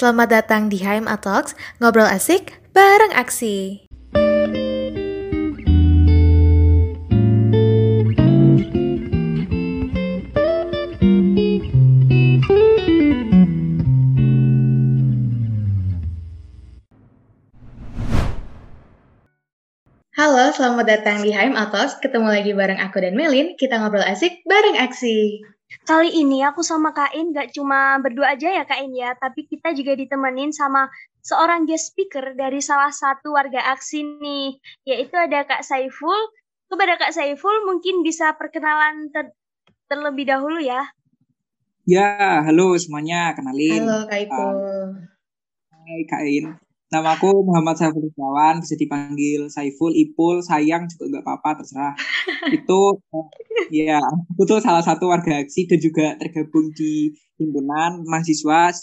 Selamat datang di HMA Talks, ngobrol asik bareng aksi. Halo, selamat datang di HMA Talks. Ketemu lagi bareng aku dan Melin. Kita ngobrol asik bareng aksi. Kali ini aku sama Kain gak cuma berdua aja ya Kain ya, tapi kita juga ditemenin sama seorang guest speaker dari salah satu warga aksi nih, yaitu ada Kak Saiful. Kepada Kak Saiful mungkin bisa perkenalan ter terlebih dahulu ya. Ya, halo semuanya, kenalin. Halo Kak Ipul. Uh, hai Kain. Nama aku Muhammad Saiful Islawan, bisa dipanggil Saiful, Ipul, sayang juga nggak apa-apa, terserah. itu, uh, ya, aku tuh salah satu warga aksi dan juga tergabung di himpunan mahasiswa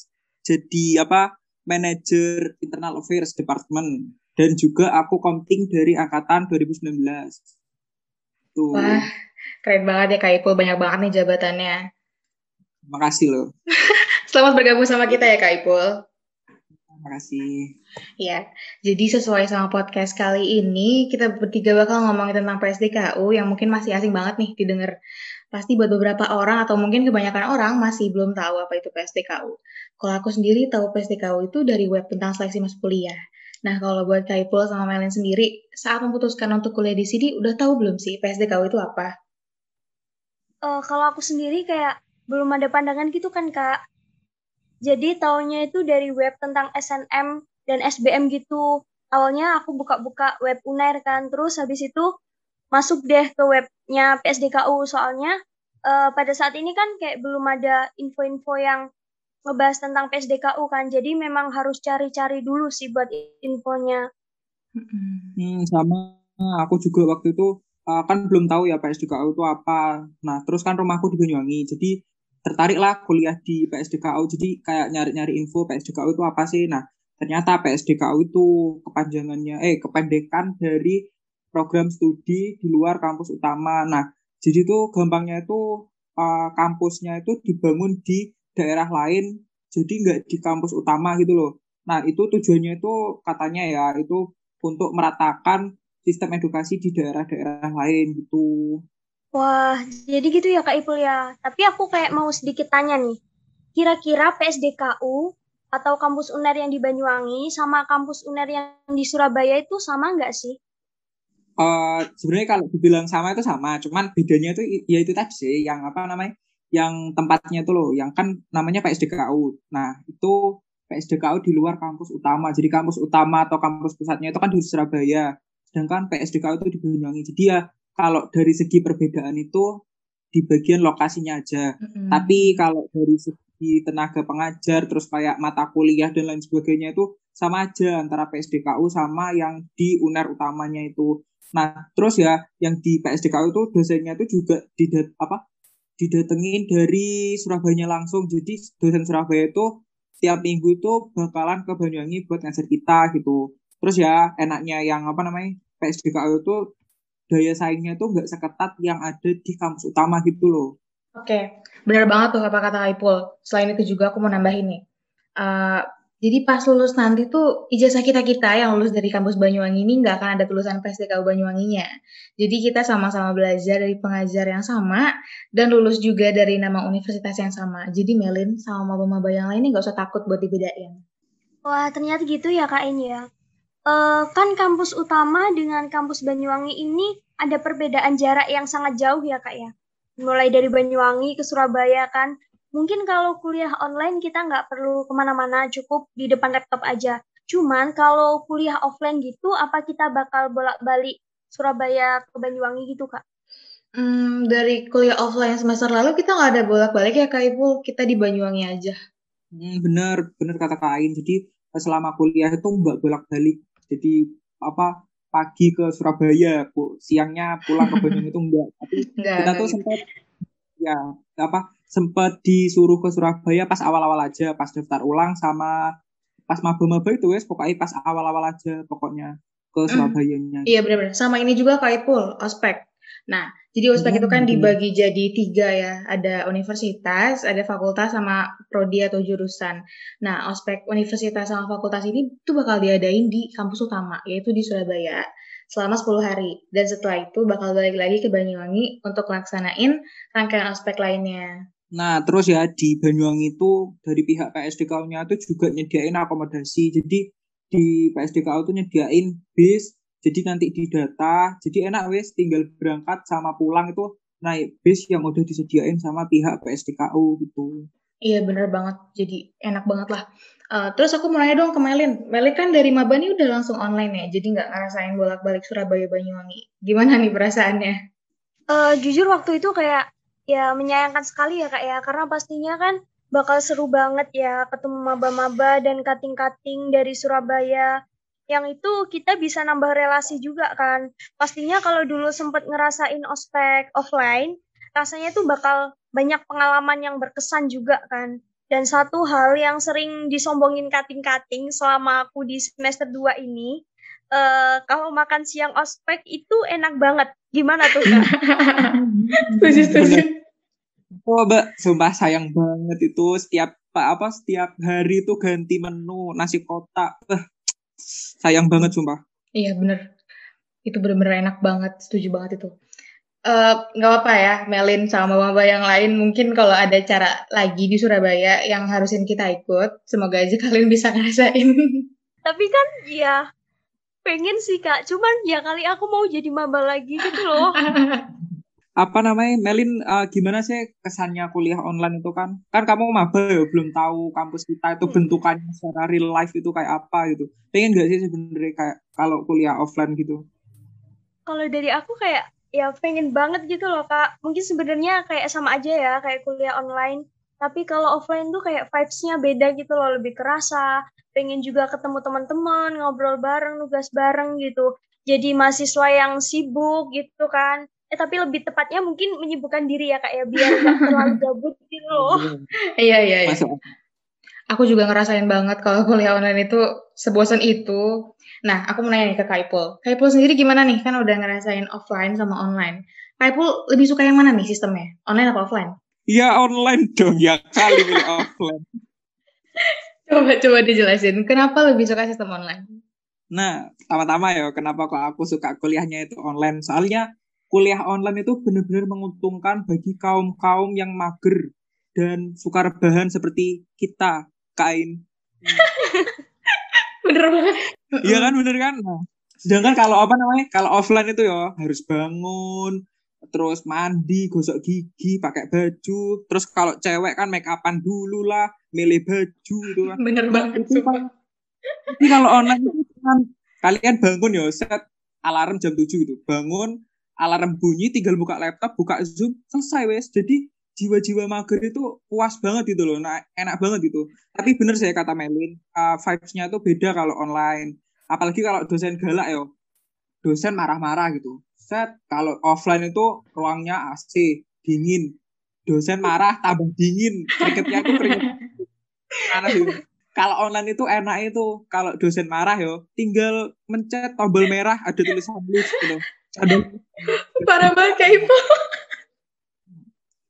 jadi apa manajer internal affairs department dan juga aku komting dari angkatan 2019. Tuh. Wah, keren banget ya Kak Ipul, banyak banget nih jabatannya. Makasih loh. Selamat bergabung sama kita ya Kak Ipul. Terima kasih. Ya, jadi sesuai sama podcast kali ini, kita bertiga bakal ngomongin tentang PSDKU yang mungkin masih asing banget nih didengar. Pasti buat beberapa orang atau mungkin kebanyakan orang masih belum tahu apa itu PSDKU. Kalau aku sendiri tahu PSDKU itu dari web tentang seleksi masuk kuliah. Nah, kalau buat Kaipul sama Melin sendiri, saat memutuskan untuk kuliah di sini, udah tahu belum sih PSDKU itu apa? Uh, kalau aku sendiri kayak belum ada pandangan gitu kan, Kak jadi taunya itu dari web tentang SNM dan SBM gitu. Awalnya aku buka-buka web Unair kan, terus habis itu masuk deh ke webnya PSDKU soalnya uh, pada saat ini kan kayak belum ada info-info yang ngebahas tentang PSDKU kan, jadi memang harus cari-cari dulu sih buat infonya. Hmm, sama aku juga waktu itu uh, kan belum tahu ya PSDKU itu apa. Nah, terus kan rumahku di Banyuwangi, jadi tertarik lah kuliah di PSDKU jadi kayak nyari-nyari info PSDKU itu apa sih? Nah ternyata PSDKU itu kepanjangannya eh kependekan dari program studi di luar kampus utama. Nah jadi tuh gampangnya itu uh, kampusnya itu dibangun di daerah lain jadi nggak di kampus utama gitu loh. Nah itu tujuannya itu katanya ya itu untuk meratakan sistem edukasi di daerah-daerah lain gitu Wah, jadi gitu ya Kak Ipul ya. Tapi aku kayak mau sedikit tanya nih. Kira-kira PSDKU atau kampus UNER yang di Banyuwangi sama kampus UNER yang di Surabaya itu sama nggak sih? Uh, sebenarnya kalau dibilang sama itu sama, cuman bedanya itu ya itu tadi sih yang apa namanya? yang tempatnya itu loh, yang kan namanya PSDKU. Nah, itu PSDKU di luar kampus utama. Jadi kampus utama atau kampus pusatnya itu kan di Surabaya. Sedangkan PSDKU itu di Banyuwangi. Jadi ya kalau dari segi perbedaan itu di bagian lokasinya aja. Mm-hmm. Tapi kalau dari segi tenaga pengajar terus kayak mata kuliah dan lain sebagainya itu sama aja antara PSDKU sama yang di UNER utamanya itu. Nah, terus ya yang di PSDKU itu dosennya itu juga didat apa? didatengin dari Surabaya langsung. Jadi dosen Surabaya itu tiap minggu itu bakalan ke Banyuwangi buat ngajar kita gitu. Terus ya enaknya yang apa namanya? PSDKU itu daya saingnya tuh nggak seketat yang ada di kampus utama gitu loh. Oke, okay. benar banget tuh apa kata Ipul. Selain itu juga aku mau nambah ini. Uh, jadi pas lulus nanti tuh ijazah kita kita yang lulus dari kampus Banyuwangi ini nggak akan ada tulisan PSDKU Banyuwanginya. Jadi kita sama-sama belajar dari pengajar yang sama dan lulus juga dari nama universitas yang sama. Jadi Melin sama maba-maba yang lainnya nggak usah takut buat dibedain. Wah ternyata gitu ya kak ini ya. Uh, kan kampus utama dengan kampus Banyuwangi ini ada perbedaan jarak yang sangat jauh ya kak ya. Mulai dari Banyuwangi ke Surabaya kan. Mungkin kalau kuliah online kita nggak perlu ke mana-mana, cukup di depan laptop aja. Cuman kalau kuliah offline gitu, apa kita bakal bolak-balik Surabaya ke Banyuwangi gitu kak? Hmm, dari kuliah offline semester lalu kita nggak ada bolak-balik ya kak Ibu, kita di Banyuwangi aja. Hmm, bener, bener kata Kak Ain. Jadi selama kuliah itu nggak bolak-balik jadi apa pagi ke Surabaya bu siangnya pulang ke Bandung itu enggak tapi enggak, kita tuh gitu. sempat ya apa sempat disuruh ke Surabaya pas awal-awal aja pas daftar ulang sama pas maba-maba itu wes pokoknya pas awal-awal aja pokoknya ke hmm. Surabaya-nya. Iya benar-benar. Sama ini juga Kak Ipul, ospek. Nah, jadi ospek itu kan dibagi jadi tiga ya. Ada universitas, ada fakultas, sama prodi atau jurusan. Nah, ospek universitas sama fakultas ini tuh bakal diadain di kampus utama, yaitu di Surabaya selama 10 hari. Dan setelah itu bakal balik lagi ke Banyuwangi untuk melaksanain rangkaian ospek lainnya. Nah, terus ya di Banyuwangi itu dari pihak PSDK-nya itu juga nyediain akomodasi. Jadi di PSDK itu nyediain bis jadi nanti di data jadi enak wes tinggal berangkat sama pulang itu naik bis yang udah disediain sama pihak PSDKU gitu. Iya bener banget. Jadi enak banget lah. Uh, terus aku mau nanya dong ke Melin. Melin kan dari Mabani udah langsung online ya jadi nggak ngerasain bolak-balik Surabaya Banyuwangi. Gimana nih perasaannya? Uh, jujur waktu itu kayak ya menyayangkan sekali ya kak ya. Karena pastinya kan bakal seru banget ya ketemu maba-maba dan kating-kating dari Surabaya yang itu kita bisa nambah relasi juga kan. Pastinya kalau dulu sempet ngerasain ospek offline, rasanya tuh bakal banyak pengalaman yang berkesan juga kan. Dan satu hal yang sering disombongin kating-kating selama aku di semester 2 ini, uh, kalau makan siang ospek itu enak banget. Gimana tuh kak? setuju, setuju. Oh, Mbak, sumpah sayang banget itu setiap apa setiap hari itu ganti menu nasi kotak. Uh, sayang banget sumpah. Iya bener. Itu bener-bener enak banget. Setuju banget itu. Eh, nggak uh, apa ya Melin sama maba yang lain. Mungkin kalau ada cara lagi di Surabaya yang harusin kita ikut semoga aja kalian bisa ngerasain. Tapi kan ya pengen sih kak. Cuman ya kali aku mau jadi maba lagi gitu loh apa namanya? Melin uh, gimana sih kesannya kuliah online itu kan? Kan kamu maba ya belum tahu kampus kita itu hmm. bentukannya secara real life itu kayak apa gitu. Pengen gak sih sebenarnya kayak kalau kuliah offline gitu? Kalau dari aku kayak ya pengen banget gitu loh kak. Mungkin sebenarnya kayak sama aja ya kayak kuliah online. Tapi kalau offline tuh kayak vibes-nya beda gitu loh lebih kerasa. Pengen juga ketemu teman-teman ngobrol bareng nugas bareng gitu. Jadi mahasiswa yang sibuk gitu kan eh tapi lebih tepatnya mungkin menyibukkan diri ya kak ya biar nggak terlalu gabut gitu loh. Iya. Iya iya aku juga ngerasain banget kalau kuliah online itu sebosan itu. Nah aku mau nanya nih ke Kaipul Kaipul sendiri gimana nih? Kan udah ngerasain offline sama online. Kaipul lebih suka yang mana nih sistemnya? Online apa offline? Iya online dong ya kali offline. Coba coba dijelasin. Kenapa lebih suka sistem online? Nah, pertama-tama ya, kenapa kok aku suka kuliahnya itu online? Soalnya kuliah online itu benar-benar menguntungkan bagi kaum-kaum yang mager dan suka rebahan seperti kita, kain. bener banget. Iya kan, bener kan? Nah, sedangkan kalau apa namanya? Kalau offline itu ya harus bangun, terus mandi, gosok gigi, pakai baju. Terus kalau cewek kan make upan dulu lah, milih baju gitu kan. Bener banget. Itu kan. Tapi kalau online itu kan kalian bangun ya set alarm jam 7 gitu. Bangun, alarm bunyi tinggal buka laptop buka zoom selesai wes. Jadi jiwa-jiwa mager itu puas banget gitu loh. Nah enak banget gitu tapi bener saya kata Melin uh, vibes-nya tuh beda kalau online. Apalagi kalau dosen galak ya dosen marah-marah gitu. Set kalau offline itu ruangnya AC dingin. Dosen marah tambah dingin. Keringetnya tuh keringet. Panas gitu kalau online itu enak itu. Kalau dosen marah yo tinggal mencet tombol merah ada tulisan list gitu Aduh. Parah banget Kak Ipo.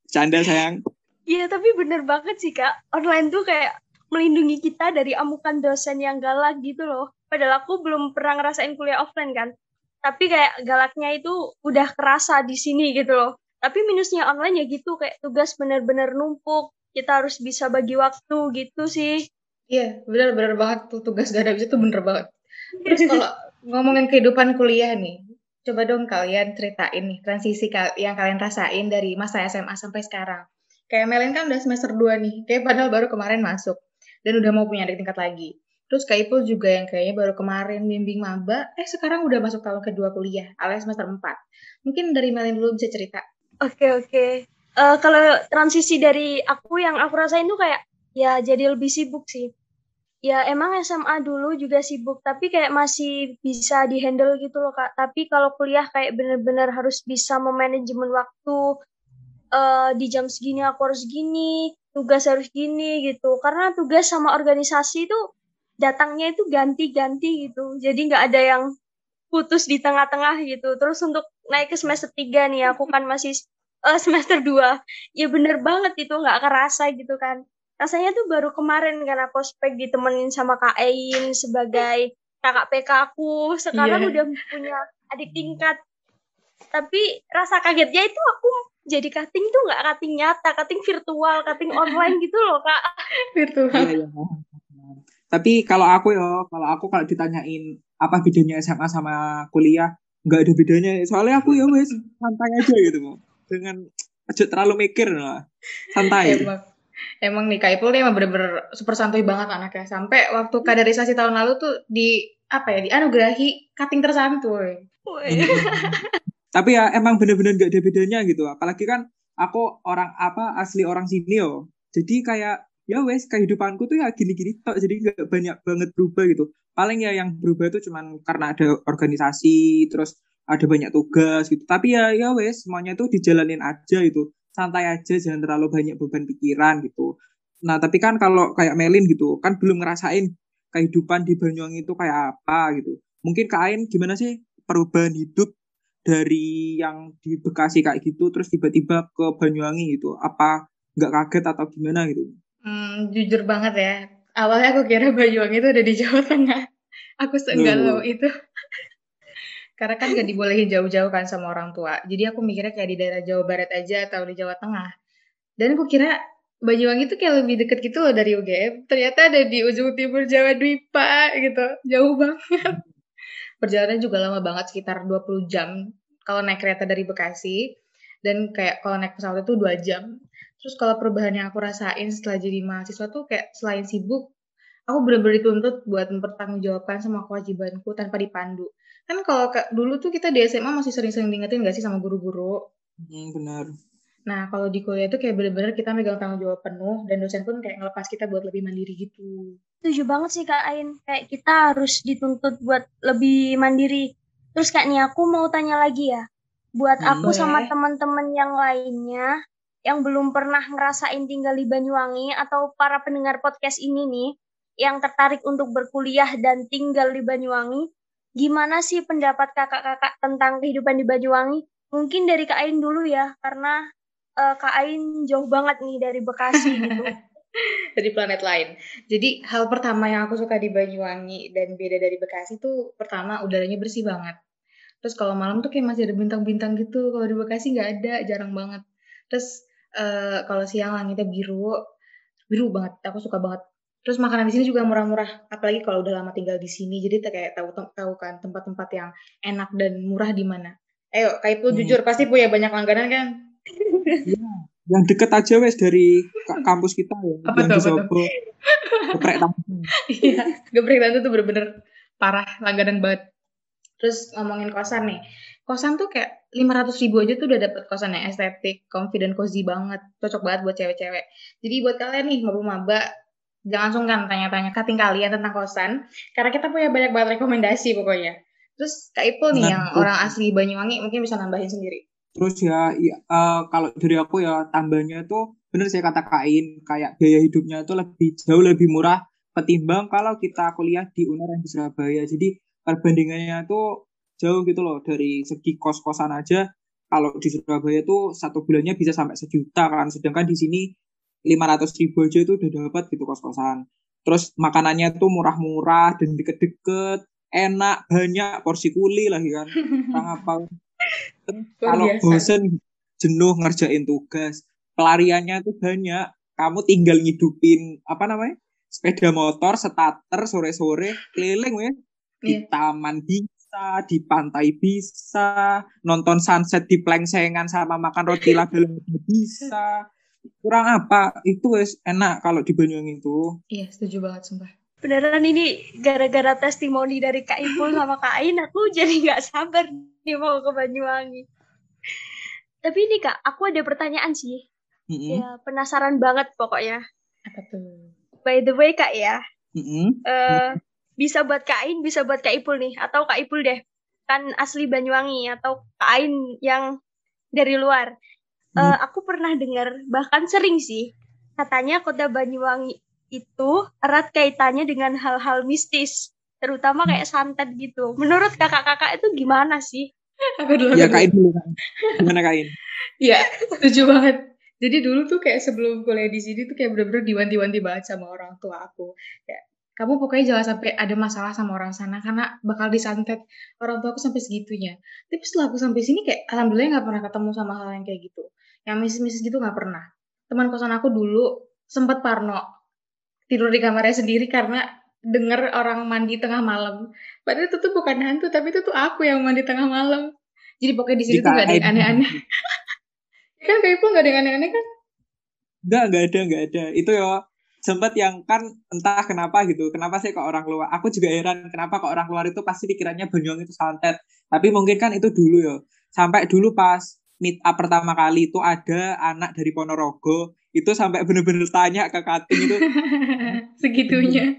Canda sayang. Iya tapi bener banget sih Kak. Online tuh kayak melindungi kita dari amukan dosen yang galak gitu loh. Padahal aku belum pernah ngerasain kuliah offline kan. Tapi kayak galaknya itu udah kerasa di sini gitu loh. Tapi minusnya online ya gitu kayak tugas bener-bener numpuk. Kita harus bisa bagi waktu gitu sih. Iya, bener-bener banget tuh tugas gak ada bisa tuh bener banget. Terus kalau ngomongin kehidupan kuliah nih, Coba dong kalian ceritain nih transisi yang kalian rasain dari masa SMA sampai sekarang. Kayak Melin kan udah semester 2 nih, kayak padahal baru kemarin masuk. Dan udah mau punya adik tingkat lagi. Terus Kak Ipul juga yang kayaknya baru kemarin bimbing maba, eh sekarang udah masuk tahun kedua kuliah, alias semester 4. Mungkin dari Melin dulu bisa cerita. Oke, oke. Okay. Uh, eh, kalau transisi dari aku yang aku rasain tuh kayak, ya jadi lebih sibuk sih ya emang SMA dulu juga sibuk tapi kayak masih bisa dihandle gitu loh kak. Tapi kalau kuliah kayak bener-bener harus bisa memanajemen waktu uh, di jam segini aku harus gini tugas harus gini gitu. Karena tugas sama organisasi itu datangnya itu ganti-ganti gitu. Jadi nggak ada yang putus di tengah-tengah gitu. Terus untuk naik ke semester 3 nih aku kan masih uh, semester 2 ya bener banget itu nggak kerasa gitu kan rasanya tuh baru kemarin kan aku spek ditemenin sama Kak Ein sebagai kakak PK aku. Sekarang yeah. udah punya adik tingkat. Tapi rasa kagetnya itu aku jadi cutting tuh nggak cutting nyata cutting virtual cutting online gitu loh kak. Virtual. Iya, iya. tapi kalau aku ya kalau aku kalau ditanyain apa bedanya SMA sama kuliah nggak ada bedanya soalnya aku ya wes santai aja gitu mau dengan aja terlalu mikir lah. Santai. Emang emang nih Kak Ipul nih emang bener-bener super santuy banget anaknya. Sampai waktu kaderisasi tahun lalu tuh di apa ya di dianugerahi cutting tersantuy. Tapi ya emang bener-bener gak ada bedanya gitu. Apalagi kan aku orang apa asli orang sini yo. Jadi kayak ya wes kehidupanku tuh ya gini-gini tok. Jadi nggak banyak banget berubah gitu. Paling ya yang berubah itu cuman karena ada organisasi terus ada banyak tugas gitu. Tapi ya ya wes semuanya tuh dijalanin aja itu santai aja jangan terlalu banyak beban pikiran gitu. Nah tapi kan kalau kayak Melin gitu kan belum ngerasain kehidupan di Banyuwangi itu kayak apa gitu. Mungkin Kain gimana sih perubahan hidup dari yang di Bekasi kayak gitu terus tiba-tiba ke Banyuwangi gitu? Apa nggak kaget atau gimana gitu? Hmm, jujur banget ya. Awalnya aku kira Banyuwangi itu ada di Jawa Tengah. Aku seenggak tahu itu. Karena kan gak dibolehin jauh-jauh kan sama orang tua. Jadi aku mikirnya kayak di daerah Jawa Barat aja atau di Jawa Tengah. Dan aku kira Banyuwangi itu kayak lebih deket gitu loh dari UGM. Ternyata ada di ujung timur Jawa Dwipa gitu. Jauh banget. Perjalanan juga lama banget sekitar 20 jam kalau naik kereta dari Bekasi. Dan kayak kalau naik pesawat itu 2 jam. Terus kalau perubahan yang aku rasain setelah jadi mahasiswa tuh kayak selain sibuk, aku benar-benar dituntut buat mempertanggungjawabkan semua kewajibanku tanpa dipandu. Kan kalau dulu tuh kita di SMA masih sering-sering diingetin gak sih sama guru-guru? Hmm, benar. Nah, kalau di kuliah itu kayak bener-bener kita megang tanggung jawab penuh dan dosen pun kayak ngelepas kita buat lebih mandiri gitu. Setuju banget sih Kak Ain. Kayak kita harus dituntut buat lebih mandiri. Terus Kak nih aku mau tanya lagi ya. Buat hmm. aku sama teman-teman yang lainnya, yang belum pernah ngerasain tinggal di Banyuwangi atau para pendengar podcast ini nih yang tertarik untuk berkuliah dan tinggal di Banyuwangi, gimana sih pendapat kakak-kakak tentang kehidupan di Banyuwangi? Mungkin dari Kak Ain dulu ya, karena uh, Kak Ain jauh banget nih dari Bekasi gitu. dari planet lain. Jadi hal pertama yang aku suka di Banyuwangi dan beda dari Bekasi tuh pertama udaranya bersih banget. Terus kalau malam tuh kayak masih ada bintang-bintang gitu. Kalau di Bekasi nggak ada, jarang banget. Terus uh, kalau siang langitnya biru biru banget aku suka banget terus makanan di sini juga murah-murah apalagi kalau udah lama tinggal di sini. Jadi kayak tahu tahu kan tempat-tempat yang enak dan murah di mana. Ayo kayak hmm. jujur pasti punya banyak langganan kan? Ya, yang deket aja wes dari kampus kita ya apa yang tuh, di geprek tante iya geprek tante tuh bener-bener parah langganan banget. Terus ngomongin kosan nih kosan tuh kayak lima ratus ribu aja tuh udah dapet kosan yang estetik, confident, cozy banget, cocok banget buat cewek-cewek. Jadi buat kalian nih maba-maba, jangan sungkan tanya-tanya cutting kalian tentang kosan, karena kita punya banyak banget rekomendasi pokoknya. Terus Kak Ipul nih nah, yang terus. orang asli Banyuwangi mungkin bisa nambahin sendiri. Terus ya, ya uh, kalau dari aku ya tambahnya tuh bener saya kata kain kayak biaya hidupnya tuh lebih jauh lebih murah ketimbang kalau kita kuliah di UNER yang di Surabaya. Jadi perbandingannya tuh jauh gitu loh dari segi kos-kosan aja kalau di Surabaya tuh satu bulannya bisa sampai sejuta kan sedangkan di sini lima ratus ribu aja itu udah dapat gitu kos-kosan. Terus makanannya tuh murah-murah dan deket-deket enak banyak porsi kuli lagi kan. Orang apa. Kalau bosen jenuh ngerjain tugas pelariannya tuh banyak. Kamu tinggal ngidupin apa namanya sepeda motor starter sore-sore keliling ya di yeah. taman bisa, di pantai bisa, nonton sunset di plengsengan sama makan roti label bisa. Kurang apa? Itu wes enak kalau di Banyuwangi itu. Iya, setuju banget sumpah. Beneran ini gara-gara testimoni dari Kak Ipul sama Kak Ain aku jadi nggak sabar nih mau ke Banyuwangi. Tapi ini Kak, aku ada pertanyaan sih. Mm -hmm. Ya, penasaran banget pokoknya. Apa tuh? By the way Kak ya, mm -hmm. uh, bisa buat Kak Ain, bisa buat Kak Ipul nih, atau Kak Ipul deh, kan asli Banyuwangi, atau Kak Ain yang dari luar. Hmm. Uh, aku pernah dengar, bahkan sering sih, katanya kota Banyuwangi itu erat kaitannya dengan hal-hal mistis, terutama kayak santet gitu. Menurut kakak-kakak itu gimana sih? Aku dulu. Ya kain dulu. dulu kan. Gimana kain? Iya, setuju banget. Jadi dulu tuh kayak sebelum kuliah di sini tuh kayak bener-bener diwanti-wanti banget sama orang tua aku. Kayak kamu pokoknya jangan sampai ada masalah sama orang sana karena bakal disantet orang tua aku sampai segitunya. Tapi setelah aku sampai sini kayak alhamdulillah nggak pernah ketemu sama hal yang kayak gitu. Yang misis-misis gitu nggak pernah. Teman kosan aku dulu sempat parno tidur di kamarnya sendiri karena denger orang mandi tengah malam. Padahal itu tuh bukan hantu, tapi itu tuh aku yang mandi tengah malam. Jadi pokoknya di sini tuh gak ada yang aneh-aneh. kan kayak pun gak ada yang aneh-aneh kan? Enggak, enggak ada, enggak ada. Itu ya sempat yang kan entah kenapa gitu. Kenapa sih kok orang luar? Aku juga heran kenapa kok orang luar itu pasti pikirannya Banyuwangi itu santet. Tapi mungkin kan itu dulu ya. Sampai dulu pas meet up pertama kali itu ada anak dari Ponorogo itu sampai bener-bener tanya ke Kating itu Segitunya.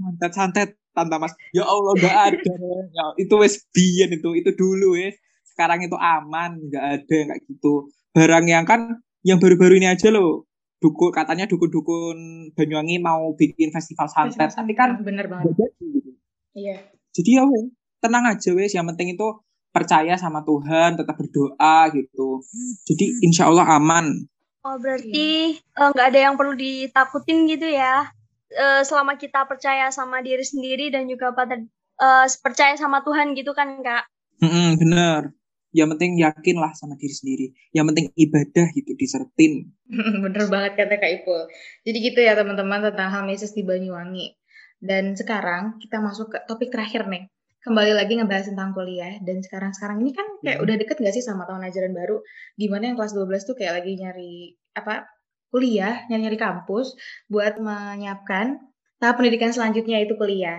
santet santet tante mas ya Allah nggak ada ya, itu wes biyen itu itu dulu wes sekarang itu aman nggak ada nggak gitu barang yang kan yang baru-baru ini aja loh dukun katanya dukun-dukun Banyuwangi mau bikin festival santet tapi kan bener banget. jadi gitu. Iya. jadi ya wes tenang aja wes yang penting itu percaya sama Tuhan tetap berdoa gitu jadi insya Allah aman Oh, berarti eh, nggak ada yang perlu ditakutin gitu ya. Eh, selama kita percaya sama diri sendiri dan juga pada eh, percaya sama Tuhan gitu kan, Kak. Mm-mm, bener yang penting yakin lah sama diri sendiri yang penting ibadah gitu disertin bener banget kata Kak Ipul. Jadi gitu ya teman-teman tentang hal mistis di Banyuwangi. Dan sekarang kita masuk ke topik terakhir nih. Kembali lagi ngebahas tentang kuliah. Dan sekarang-sekarang ini kan kayak Hmm. udah deket gak sih sama tahun ajaran baru? Di mana yang kelas 12 tuh kayak lagi nyari apa kuliah, nyari-nyari kampus buat menyiapkan tahap pendidikan selanjutnya itu kuliah.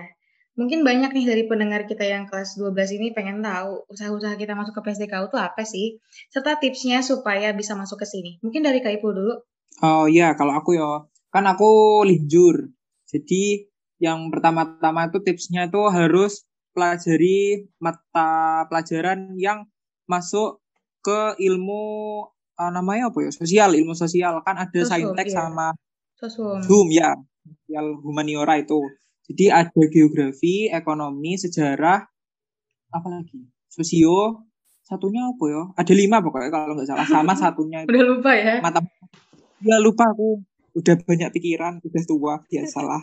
Mungkin banyak nih dari pendengar kita yang kelas 12 ini pengen tahu usaha-usaha kita masuk ke PSDKU itu apa sih? Serta tipsnya supaya bisa masuk ke sini. Mungkin dari Kak Ipul dulu. Oh iya, kalau aku ya, kan aku linjur. Jadi yang pertama-tama itu tipsnya itu harus pelajari mata pelajaran yang masuk ke ilmu eh, namanya apa ya? Sosial, ilmu sosial. Kan ada saintek iya. sama Sosum. Zoom ya, sosial humaniora itu. Jadi ada geografi, ekonomi, sejarah, apa lagi? Sosio, satunya apa ya? Ada lima pokoknya kalau nggak salah. Sama satunya itu Udah lupa ya? mata ya lupa aku udah banyak pikiran udah tua biasalah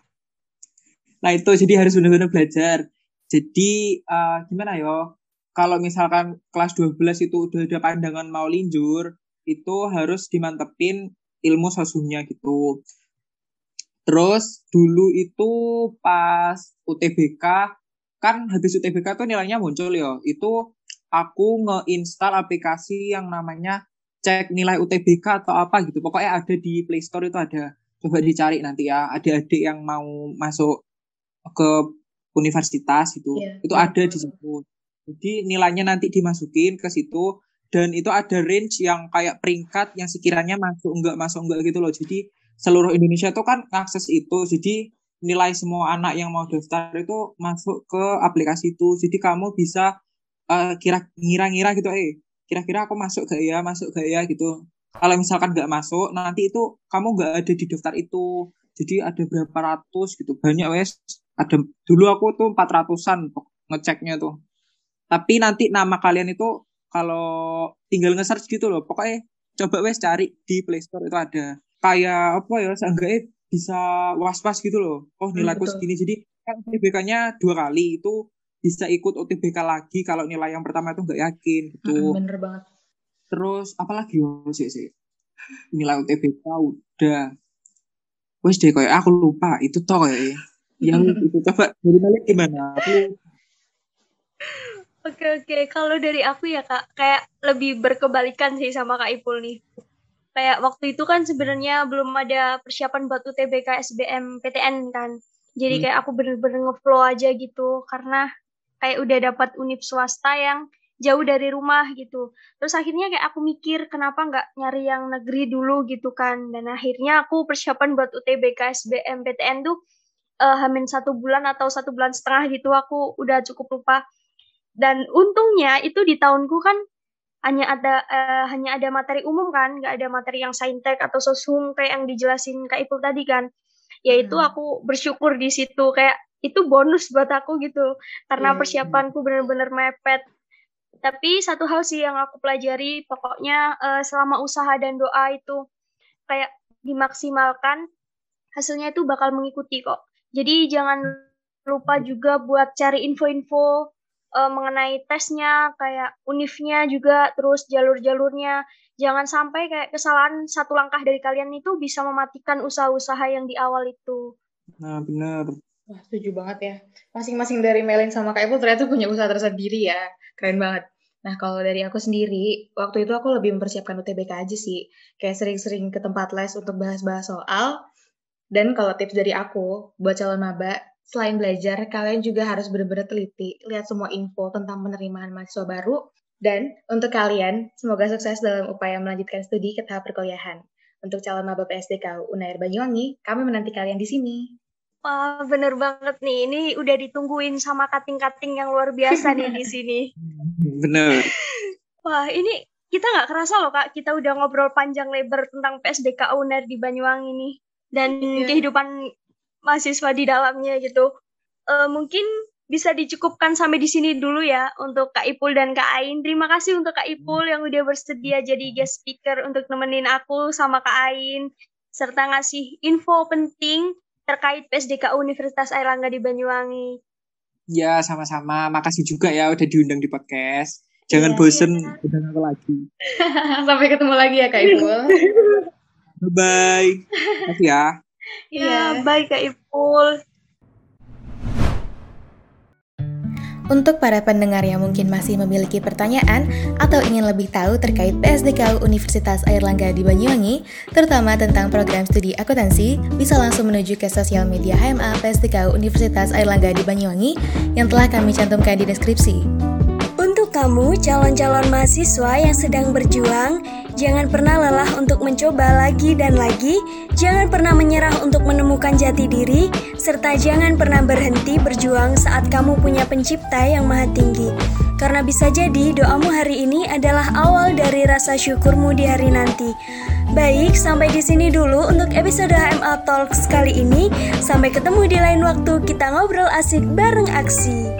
nah itu jadi harus benar-benar belajar jadi eh, gimana ya kalau misalkan kelas 12 itu udah ada pandangan mau linjur itu harus dimantepin ilmu sosumnya gitu terus dulu itu pas UTBK kan habis UTBK tuh nilainya muncul ya itu aku ngeinstal aplikasi yang namanya cek nilai UTBK atau apa gitu. Pokoknya ada di Play Store itu ada. Coba dicari nanti ya. Adik-adik yang mau masuk ke universitas gitu. Iya. Itu ada di situ. Jadi nilainya nanti dimasukin ke situ dan itu ada range yang kayak peringkat yang sekiranya masuk enggak masuk enggak gitu loh. Jadi seluruh Indonesia tuh kan akses itu. Jadi nilai semua anak yang mau daftar itu masuk ke aplikasi itu. Jadi kamu bisa eh, kira ngira-ngira gitu eh kira-kira aku masuk gak ya masuk gak ya gitu kalau misalkan nggak masuk nanti itu kamu nggak ada di daftar itu jadi ada berapa ratus gitu banyak wes ada dulu aku tuh empat ratusan ngeceknya tuh tapi nanti nama kalian itu kalau tinggal nge-search gitu loh pokoknya coba wes cari di Play Store itu ada kayak apa ya seenggaknya bisa was-was gitu loh oh nilaiku betul. segini jadi kan UTBK-nya dua kali itu bisa ikut UTBK lagi kalau nilai yang pertama itu nggak yakin gitu Mm-mm, bener banget. Terus apalagi yo sih sih. Nilai UTBK udah. Wes deh kayak aku lupa itu toh kayak. Yang itu coba dari Malik gimana? Aku Oke oke, kalau dari aku ya kak, kayak lebih berkebalikan sih sama kak Ipul nih. Kayak waktu itu kan sebenarnya belum ada persiapan buat UTBK SBM PTN kan. Jadi Hmm. kayak aku bener-bener ngeflow aja gitu, karena kayak udah dapat univ swasta yang jauh dari rumah gitu. Terus akhirnya kayak aku mikir kenapa nggak nyari yang negeri dulu gitu kan. Dan akhirnya aku persiapan buat UTBK SBM PTN tuh eh, hamin satu bulan atau satu bulan setengah gitu aku udah cukup lupa dan untungnya itu di tahunku kan hanya ada eh, hanya ada materi umum kan nggak ada materi yang saintek atau sosum kayak yang dijelasin kak Ipul tadi kan yaitu Hmm. aku bersyukur di situ kayak itu bonus buat aku gitu karena Iya, persiapanku bener-bener mepet Tapi satu hal sih yang aku pelajari, pokoknya uh, selama usaha dan doa itu kayak dimaksimalkan, hasilnya itu bakal mengikuti kok. Jadi jangan lupa juga buat cari info-info uh, mengenai tesnya, kayak unifnya juga, terus jalur-jalurnya. Jangan sampai kayak kesalahan satu langkah dari kalian itu bisa mematikan usaha-usaha yang di awal itu. Nah, benar. Wah, setuju banget ya. Masing-masing dari Melin sama Kak Ipul ternyata punya usaha tersendiri ya. Keren banget. Nah, kalau dari aku sendiri, waktu itu aku lebih mempersiapkan UTBK aja sih. Kayak sering-sering ke tempat les untuk bahas-bahas soal. Dan kalau tips dari aku, buat calon maba, selain belajar, kalian juga harus benar-benar teliti, lihat semua info tentang penerimaan mahasiswa baru. Dan untuk kalian, semoga sukses dalam upaya melanjutkan studi ke tahap perkuliahan. Untuk calon maba PSDK UNAIR Banyuwangi, kami menanti kalian di sini. Wah, bener banget nih. Ini udah ditungguin sama kating-kating yang luar biasa nih di sini. Bener. Wah, ini kita nggak kerasa loh kak, kita udah ngobrol panjang lebar tentang PSDK UNER di Banyuwangi nih. Dan yeah. kehidupan mahasiswa di dalamnya gitu. Uh, mungkin bisa dicukupkan sampai di sini dulu ya untuk Kak Ipul dan Kak Ain. Terima kasih untuk Kak Ipul yang udah bersedia jadi guest speaker untuk nemenin aku sama Kak Ain serta ngasih info penting terkait PSDK Universitas Airlangga di Banyuwangi. Ya, sama-sama. Makasih juga ya udah diundang di podcast. Jangan ya, bosen ya. undang aku lagi. Sampai ketemu lagi ya Kak Ipul. Bye-bye. Makasih ya. Ya, bye Kak Ipul. Untuk para pendengar yang mungkin masih memiliki pertanyaan atau ingin lebih tahu terkait PSDKU Universitas Airlangga di Banyuwangi, terutama tentang program studi akuntansi, bisa langsung menuju ke sosial media HMA PSDKU Universitas Airlangga di Banyuwangi yang telah kami cantumkan di deskripsi. Kamu, calon-calon mahasiswa yang sedang berjuang, jangan pernah lelah untuk mencoba lagi dan lagi, jangan pernah menyerah untuk menemukan jati diri, serta jangan pernah berhenti berjuang saat kamu punya pencipta yang maha tinggi. Karena bisa jadi doamu hari ini adalah awal dari rasa syukurmu di hari nanti. Baik, sampai di sini dulu untuk episode HMA Talks kali ini. Sampai ketemu di lain waktu kita ngobrol asik bareng aksi.